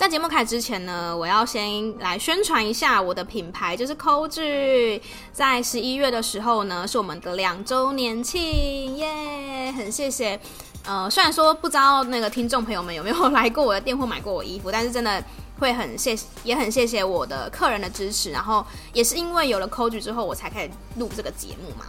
在节目开始之前呢，我要先来宣传一下我的品牌，就是 Coach。在十一月的时候呢，是我们的两周年庆，耶！很谢谢。呃，虽然说不知道那个听众朋友们有没有来过我的店或买过我衣服，但是真的会很谢谢，也很谢谢我的客人的支持。然后也是因为有了 Coach 之后，我才开始录这个节目嘛。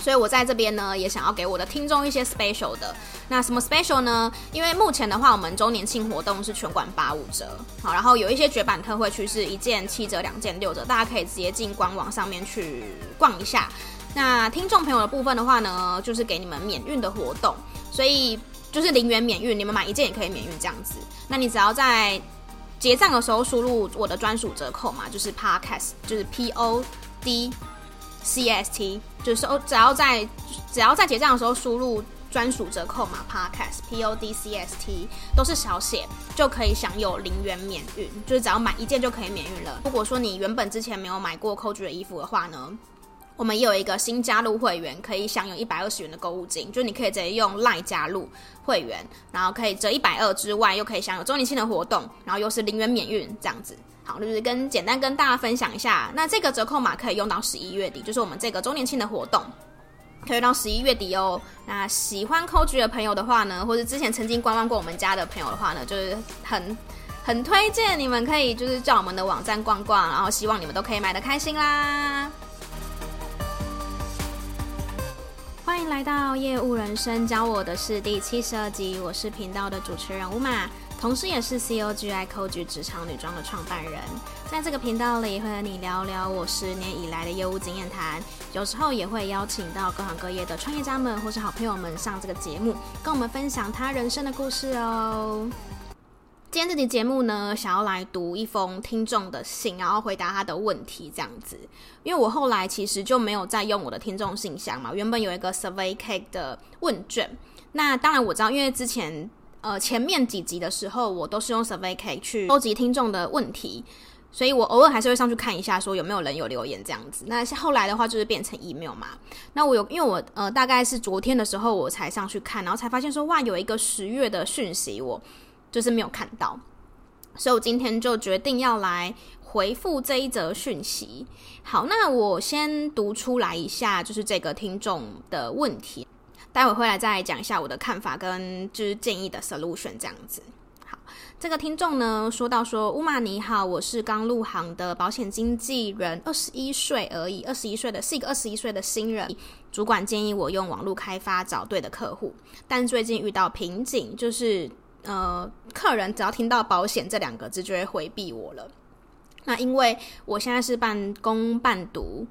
所以我在这边呢，也想要给我的听众一些 special 的。那什么 special 呢？因为目前的话，我们周年庆活动是全馆八五折，好，然后有一些绝版特惠区是一件七折、两件六折，大家可以直接进官网上面去逛一下。那听众朋友的部分的话呢，就是给你们免运的活动，所以就是零元免运，你们买一件也可以免运这样子。那你只要在结账的时候输入我的专属折扣嘛，就是 podcast，就是 P O D。C S T 就是哦，只要在只要在结账的时候输入专属折扣码 Podcast P O D C S T 都是小写，就可以享有零元免运，就是只要买一件就可以免运了。如果说你原本之前没有买过 Coach 的衣服的话呢，我们也有一个新加入会员，可以享有一百二十元的购物金，就你可以直接用 LINE 加入会员，然后可以折一百二之外，又可以享有周年庆的活动，然后又是零元免运这样子。就是跟简单跟大家分享一下，那这个折扣码可以用到十一月底，就是我们这个周年庆的活动，可以到十一月底哦。那喜欢 c o g 的朋友的话呢，或者之前曾经观望过我们家的朋友的话呢，就是很很推荐你们可以就是叫我们的网站逛逛，然后希望你们都可以买得开心啦。欢迎来到业务人生教我的事第七十二集，我是频道的主持人 Uma。同时，也是 COGI Coach 职场女装的创办人，在这个频道里会和你聊聊我十年以来的业务经验谈，有时候也会邀请到各行各业的创业家们或是好朋友们上这个节目，跟我们分享他人生的故事哦。今天这期节目呢，想要来读一封听众的信，然后回答他的问题，这样子。因为我后来其实就没有再用我的听众信箱嘛，原本有一个 Survey Cake 的问卷，那当然我知道，因为之前。呃，前面几集的时候，我都是用 SurveyK 去收集听众的问题，所以我偶尔还是会上去看一下，说有没有人有留言这样子。那后来的话，就是变成 email 嘛。那我有，因为我呃，大概是昨天的时候我才上去看，然后才发现说，哇，有一个十月的讯息，我就是没有看到，所以我今天就决定要来回复这一则讯息。好，那我先读出来一下，就是这个听众的问题。待会回来再讲一下我的看法跟就是建议的 solution 这样子。好，这个听众呢说到说，Uma 你好，我是刚入行的保险经纪人，二十一岁而已，二十一岁的是一个二十一岁的新人。主管建议我用网络开发找对的客户，但最近遇到瓶颈，就是呃，客人只要听到保险这两个字就会回避我了。那因为我现在是半工半读。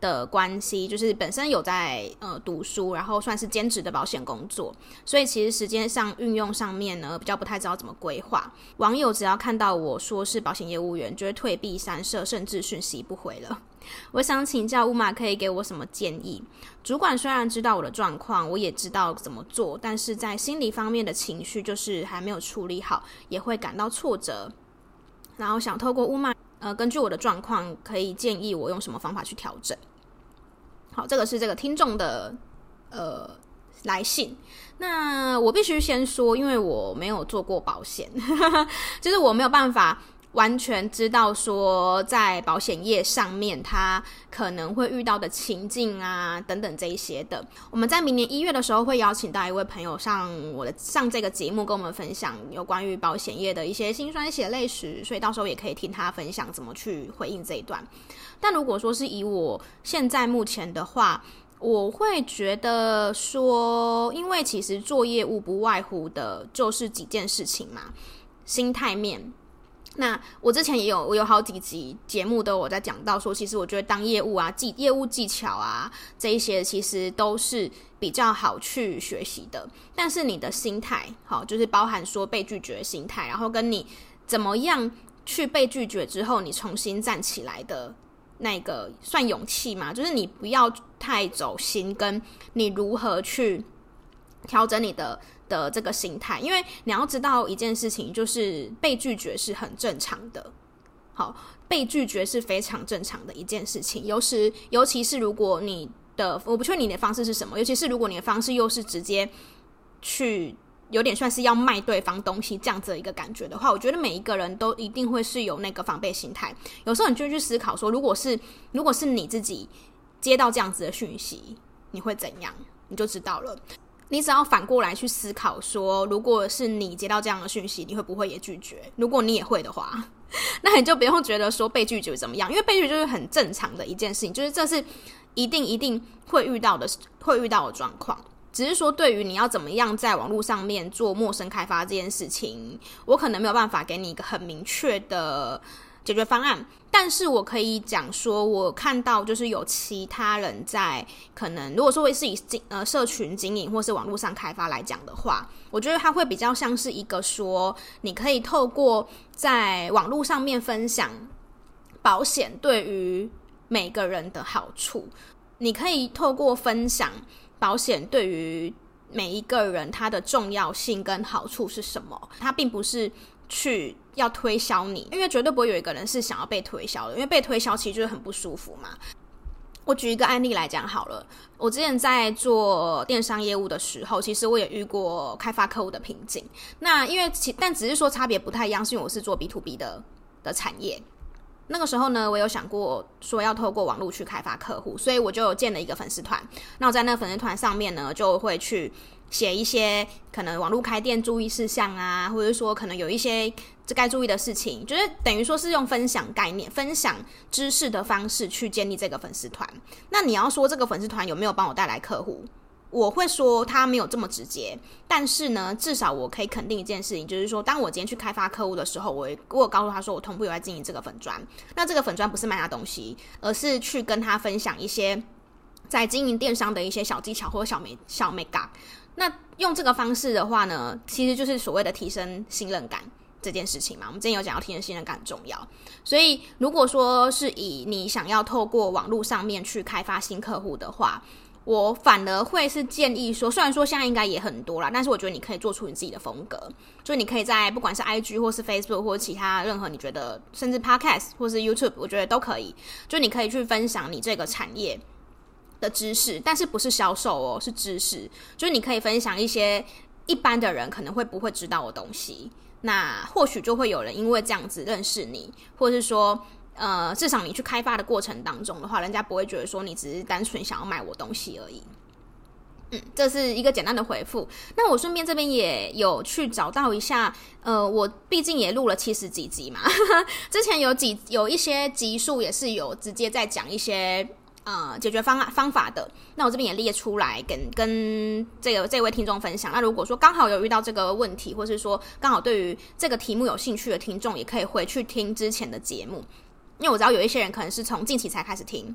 的关系就是本身有在呃读书，然后算是兼职的保险工作，所以其实时间上运用上面呢比较不太知道怎么规划。网友只要看到我说是保险业务员，就会退避三舍，甚至讯息不回了。我想请教乌马可以给我什么建议？主管虽然知道我的状况，我也知道怎么做，但是在心理方面的情绪就是还没有处理好，也会感到挫折。然后想透过乌马呃，根据我的状况，可以建议我用什么方法去调整？好，这个是这个听众的呃来信。那我必须先说，因为我没有做过保险，就是我没有办法完全知道说在保险业上面他可能会遇到的情境啊等等这一些的。我们在明年一月的时候会邀请到一位朋友上我的上这个节目，跟我们分享有关于保险业的一些辛酸血泪史，所以到时候也可以听他分享怎么去回应这一段。但如果说是以我现在目前的话，我会觉得说，因为其实做业务不外乎的就是几件事情嘛，心态面。那我之前也有，我有好几集节目都有在讲到说，其实我觉得当业务啊，技业务技巧啊这一些，其实都是比较好去学习的。但是你的心态，好，就是包含说被拒绝心态，然后跟你怎么样去被拒绝之后，你重新站起来的。那个算勇气吗？就是你不要太走心，跟你如何去调整你的的这个心态，因为你要知道一件事情，就是被拒绝是很正常的。好，被拒绝是非常正常的一件事情，尤其尤其是如果你的我不确定你的方式是什么，尤其是如果你的方式又是直接去有点算是要卖对方东西这样子的一个感觉的话，我觉得每一个人都一定会是有那个防备心态。有时候你就去思考说，如果是如果是你自己接到这样子的讯息，你会怎样？你就知道了。你只要反过来去思考说，如果是你接到这样的讯息，你会不会也拒绝？如果你也会的话，那你就不用觉得说被拒绝怎么样，因为被拒绝就是很正常的一件事情，就是这是一定一定会遇到的，会遇到的状况。只是说，对于你要怎么样在网络上面做陌生开发这件事情，我可能没有办法给你一个很明确的解决方案。但是我可以讲说，我看到就是有其他人在可能，如果说会是以经呃社群经营或是网络上开发来讲的话，我觉得它会比较像是一个说，你可以透过在网络上面分享保险对于每个人的好处，你可以透过分享。保险对于每一个人，它的重要性跟好处是什么？它并不是去要推销你，因为绝对不会有一个人是想要被推销的，因为被推销其实就是很不舒服嘛。我举一个案例来讲好了，我之前在做电商业务的时候，其实我也遇过开发客户的瓶颈。那因为其但只是说差别不太一样，是因为我是做 B to B 的的产业。那个时候呢，我有想过说要透过网络去开发客户，所以我就建了一个粉丝团。那我在那个粉丝团上面呢，就会去写一些可能网络开店注意事项啊，或者说可能有一些这该注意的事情，就是等于说是用分享概念、分享知识的方式去建立这个粉丝团。那你要说这个粉丝团有没有帮我带来客户？我会说他没有这么直接，但是呢，至少我可以肯定一件事情，就是说，当我今天去开发客户的时候，我我告诉他说，我同步有在经营这个粉砖。那这个粉砖不是卖他东西，而是去跟他分享一些在经营电商的一些小技巧或者小美小美感。那用这个方式的话呢，其实就是所谓的提升信任感这件事情嘛。我们之前有讲到提升信任感很重要，所以如果说是以你想要透过网络上面去开发新客户的话，我反而会是建议说，虽然说现在应该也很多啦，但是我觉得你可以做出你自己的风格，就你可以在不管是 IG 或是 Facebook 或者其他任何你觉得，甚至 Podcast 或是 YouTube，我觉得都可以，就你可以去分享你这个产业的知识，但是不是销售哦，是知识，就是你可以分享一些一般的人可能会不会知道的东西，那或许就会有人因为这样子认识你，或者是说。呃，至少你去开发的过程当中的话，人家不会觉得说你只是单纯想要卖我东西而已。嗯，这是一个简单的回复。那我顺便这边也有去找到一下，呃，我毕竟也录了七十几集嘛，之前有几有一些集数也是有直接在讲一些呃解决方案方法的。那我这边也列出来跟跟这个这位听众分享。那如果说刚好有遇到这个问题，或是说刚好对于这个题目有兴趣的听众，也可以回去听之前的节目。因为我知道有一些人可能是从近期才开始听。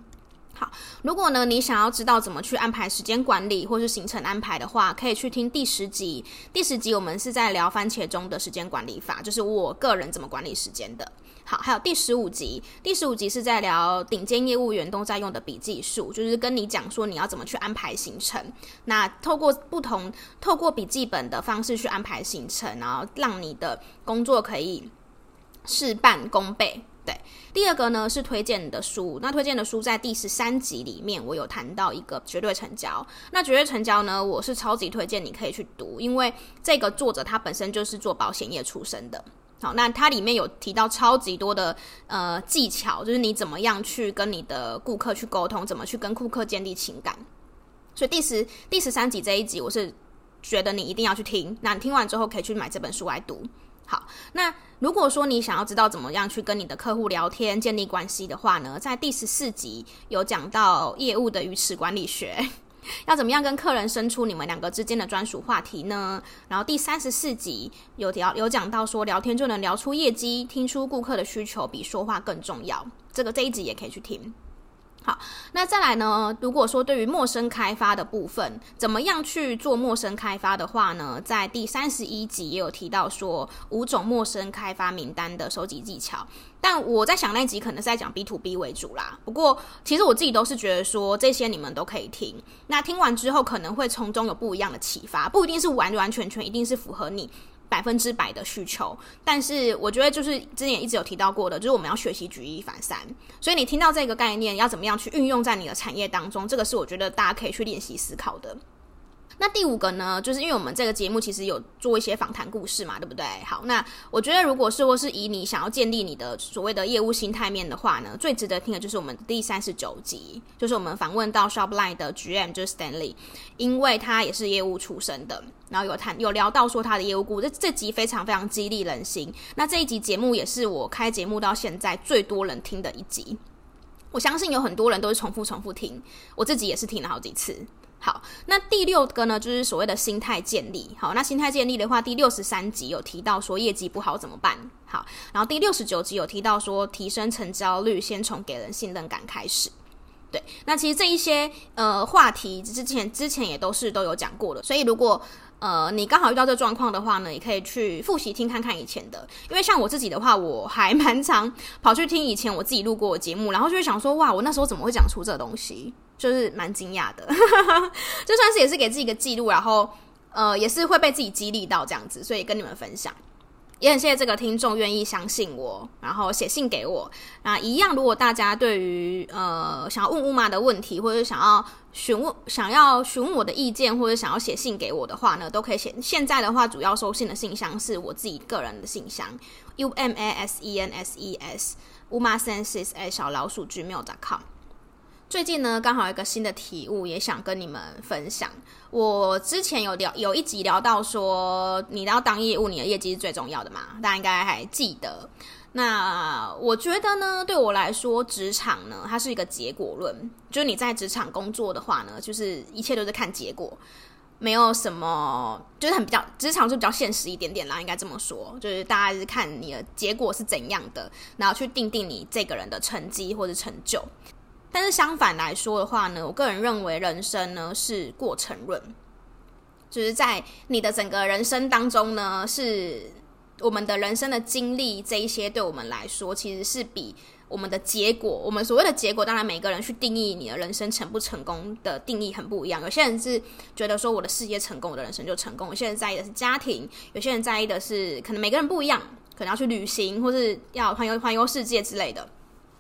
好，如果呢你想要知道怎么去安排时间管理或是行程安排的话，可以去听第十集。第十集我们是在聊番茄钟的时间管理法，就是我个人怎么管理时间的。好，还有第十五集，第十五集是在聊顶尖业务员都在用的笔记术，就是跟你讲说你要怎么去安排行程。那透过不同透过笔记本的方式去安排行程，然后让你的工作可以事半功倍。对，第二个呢是推荐的书。那推荐的书在第十三集里面，我有谈到一个绝对成交。那绝对成交呢，我是超级推荐你可以去读，因为这个作者他本身就是做保险业出身的。好，那它里面有提到超级多的呃技巧，就是你怎么样去跟你的顾客去沟通，怎么去跟顾客建立情感。所以第十第十三集这一集，我是觉得你一定要去听。那你听完之后，可以去买这本书来读。好，那如果说你想要知道怎么样去跟你的客户聊天、建立关系的话呢，在第十四集有讲到业务的鱼池管理学，要怎么样跟客人生出你们两个之间的专属话题呢？然后第三十四集有聊有讲到说聊天就能聊出业绩，听出顾客的需求比说话更重要。这个这一集也可以去听。好，那再来呢？如果说对于陌生开发的部分，怎么样去做陌生开发的话呢？在第三十一集也有提到说五种陌生开发名单的收集技巧。但我在想那集可能是在讲 B to B 为主啦。不过其实我自己都是觉得说这些你们都可以听。那听完之后可能会从中有不一样的启发，不一定是完完全全一定是符合你。百分之百的需求，但是我觉得就是之前一直有提到过的，就是我们要学习举一反三。所以你听到这个概念，要怎么样去运用在你的产业当中，这个是我觉得大家可以去练习思考的。那第五个呢，就是因为我们这个节目其实有做一些访谈故事嘛，对不对？好，那我觉得如果是或是以你想要建立你的所谓的业务心态面的话呢，最值得听的就是我们第三十九集，就是我们访问到 Shopline 的 GM 就是 Stanley，因为他也是业务出身的，然后有谈有聊到说他的业务故事，这这集非常非常激励人心。那这一集节目也是我开节目到现在最多人听的一集，我相信有很多人都是重复重复听，我自己也是听了好几次。好，那第六个呢，就是所谓的心态建立。好，那心态建立的话，第六十三集有提到说业绩不好怎么办？好，然后第六十九集有提到说提升成交率，先从给人信任感开始。对，那其实这一些呃话题之前之前也都是都有讲过的，所以如果呃你刚好遇到这状况的话呢，也可以去复习听看看以前的，因为像我自己的话，我还蛮常跑去听以前我自己录过的节目，然后就会想说，哇，我那时候怎么会讲出这东西？就是蛮惊讶的，就算是也是给自己一个记录，然后呃也是会被自己激励到这样子，所以跟你们分享，也很谢谢这个听众愿意相信我，然后写信给我。那一样，如果大家对于呃想要问乌马的问题，或者想要询问想要询问我的意见，或者想要写信给我的话呢，都可以写。现在的话，主要收信的信箱是我自己个人的信箱，u m a s e n s e s 乌马 senses 小老鼠 gmail.com。最近呢，刚好一个新的体悟，也想跟你们分享。我之前有聊有一集聊到说，你要当业务，你的业绩是最重要的嘛？大家应该还记得。那我觉得呢，对我来说，职场呢，它是一个结果论。就是你在职场工作的话呢，就是一切都是看结果，没有什么，就是很比较职场是比较现实一点点啦，应该这么说。就是大家是看你的结果是怎样的，然后去定定你这个人的成绩或者成就。但是相反来说的话呢，我个人认为人生呢是过程论，就是在你的整个人生当中呢，是我们的人生的经历这一些，对我们来说其实是比我们的结果，我们所谓的结果，当然每个人去定义你的人生成不成功的定义很不一样。有些人是觉得说我的事业成功，我的人生就成功；有些人在意的是家庭，有些人在意的是可能每个人不一样，可能要去旅行或是要环游环游世界之类的。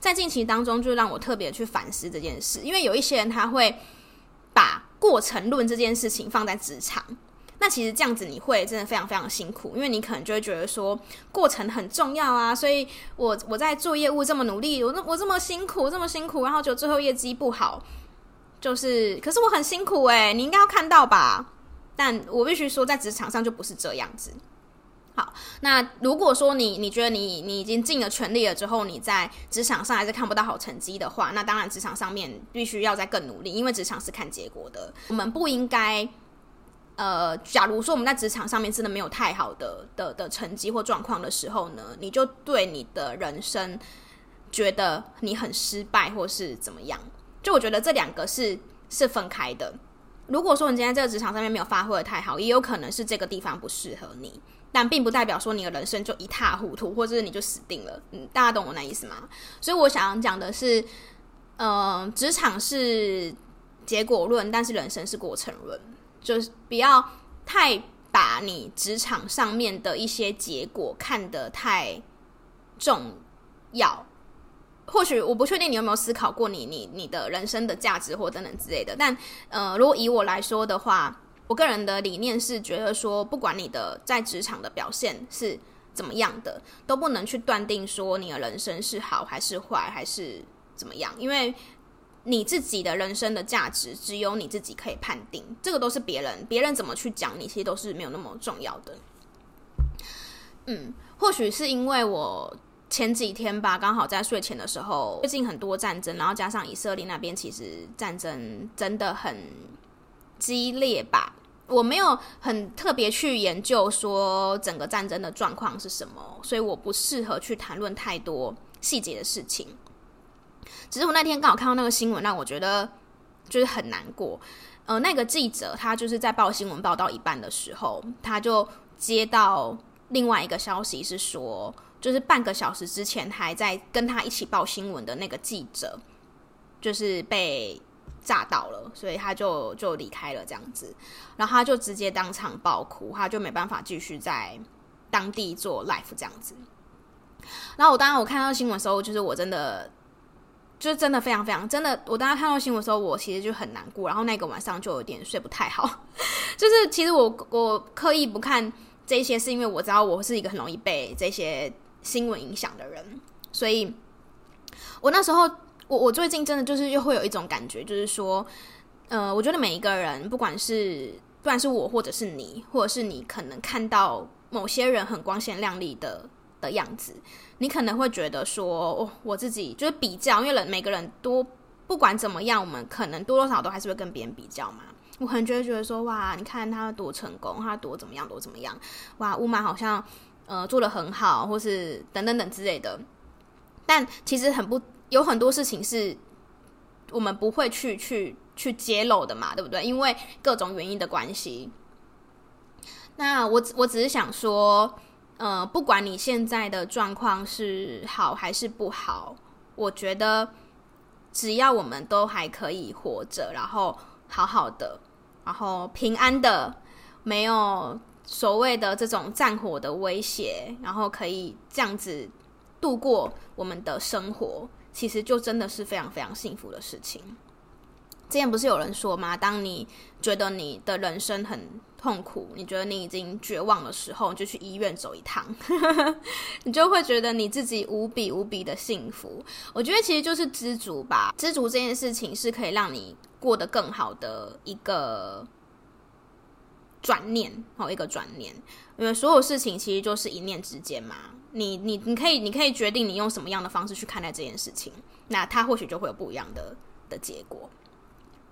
在近期当中，就让我特别去反思这件事，因为有一些人他会把过程论这件事情放在职场，那其实这样子你会真的非常非常辛苦，因为你可能就会觉得说过程很重要啊，所以我我在做业务这么努力，我我这么辛苦这么辛苦，然后就最后业绩不好，就是可是我很辛苦欸，你应该要看到吧？但我必须说，在职场上就不是这样子。好，那如果说你你觉得你你已经尽了全力了之后，你在职场上还是看不到好成绩的话，那当然职场上面必须要再更努力，因为职场是看结果的。我们不应该，呃，假如说我们在职场上面真的没有太好的的的成绩或状况的时候呢，你就对你的人生觉得你很失败或是怎么样？就我觉得这两个是是分开的。如果说你今天在这个职场上面没有发挥得太好，也有可能是这个地方不适合你。但并不代表说你的人生就一塌糊涂，或者是你就死定了。嗯，大家懂我那意思吗？所以我想讲的是，嗯、呃，职场是结果论，但是人生是过程论。就是不要太把你职场上面的一些结果看得太重要。或许我不确定你有没有思考过你你你的人生的价值或等等之类的。但呃，如果以我来说的话。我个人的理念是觉得说，不管你的在职场的表现是怎么样的，都不能去断定说你的人生是好还是坏还是怎么样，因为你自己的人生的价值只有你自己可以判定，这个都是别人别人怎么去讲你，其实都是没有那么重要的。嗯，或许是因为我前几天吧，刚好在睡前的时候，最近很多战争，然后加上以色列那边其实战争真的很激烈吧。我没有很特别去研究说整个战争的状况是什么，所以我不适合去谈论太多细节的事情。只是我那天刚好看到那个新闻，让我觉得就是很难过。呃，那个记者他就是在报新闻报到一半的时候，他就接到另外一个消息，是说就是半个小时之前还在跟他一起报新闻的那个记者，就是被。炸到了，所以他就就离开了这样子，然后他就直接当场爆哭，他就没办法继续在当地做 life 这样子。然后我当然我看到新闻的时候，就是我真的就是真的非常非常真的。我当时看到新闻的时候，我其实就很难过，然后那个晚上就有点睡不太好。就是其实我我刻意不看这些，是因为我知道我是一个很容易被这些新闻影响的人，所以我那时候我我最近真的就是又会有一种感觉，就是说，呃，我觉得每一个人，不管是不管是我或者是你，或者是你可能看到某些人很光鲜亮丽的的样子，你可能会觉得说，哦，我自己就是比较，因为人每个人都不管怎么样，我们可能多多少少都还是会跟别人比较嘛。我可能就会觉得说，哇，你看他多成功，他多怎么样，多怎么样，哇，乌马好像呃做得很好，或是等等等之类的。但其实很不有很多事情是我们不会去去去揭露的嘛，对不对？因为各种原因的关系。那我我只是想说。呃，不管你现在的状况是好还是不好，我觉得只要我们都还可以活着，然后好好的，然后平安的，没有所谓的这种战火的威胁，然后可以这样子度过我们的生活，其实就真的是非常非常幸福的事情。之前不是有人说吗？当你觉得你的人生很痛苦，你觉得你已经绝望的时候，你就去医院走一趟，你就会觉得你自己无比无比的幸福。我觉得其实就是知足吧，知足这件事情是可以让你过得更好的一个转念，好，一个转念。因为所有事情其实就是一念之间嘛，你你你可以你可以决定你用什么样的方式去看待这件事情，那它或许就会有不一样的的结果。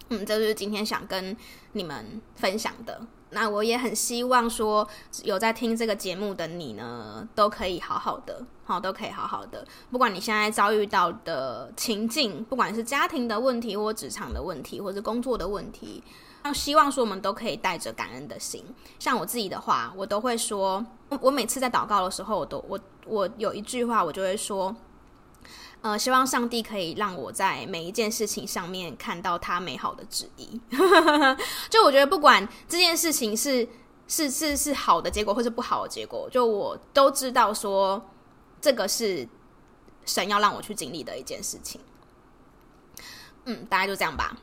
嗯，这就是今天想跟你们分享的。那我也很希望说，有在听这个节目的你呢，都可以好好的，好，都可以好好的。不管你现在遭遇到的情境，不管是家庭的问题，或职场的问题，或是工作的问题，那希望说我们都可以带着感恩的心。像我自己的话，我都会说，我每次在祷告的时候，我都我我有一句话，我就会说。呃，希望上帝可以让我在每一件事情上面看到他美好的旨意。就我觉得，不管这件事情是是是是好的结果，或是不好的结果，就我都知道说，这个是神要让我去经历的一件事情。嗯，大概就这样吧。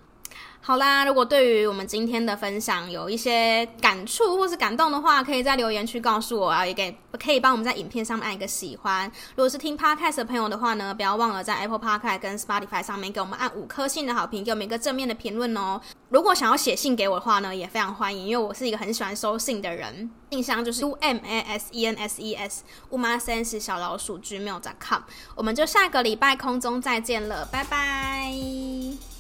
好啦，如果对于我们今天的分享有一些感触或是感动的话，可以在留言区告诉我啊，也给可以帮我们在影片上面按一个喜欢。如果是听 Podcast 的朋友的话呢，不要忘了在 Apple Podcast 跟 Spotify 上面给我们按五颗星的好评，给我们一个正面的评论哦。如果想要写信给我的话呢，也非常欢迎，因为我是一个很喜欢收信的人。信箱就是 U M A S E N S E S 乌玛 sense 小老鼠 gmail.com。我们就下个礼拜空中再见了，拜拜。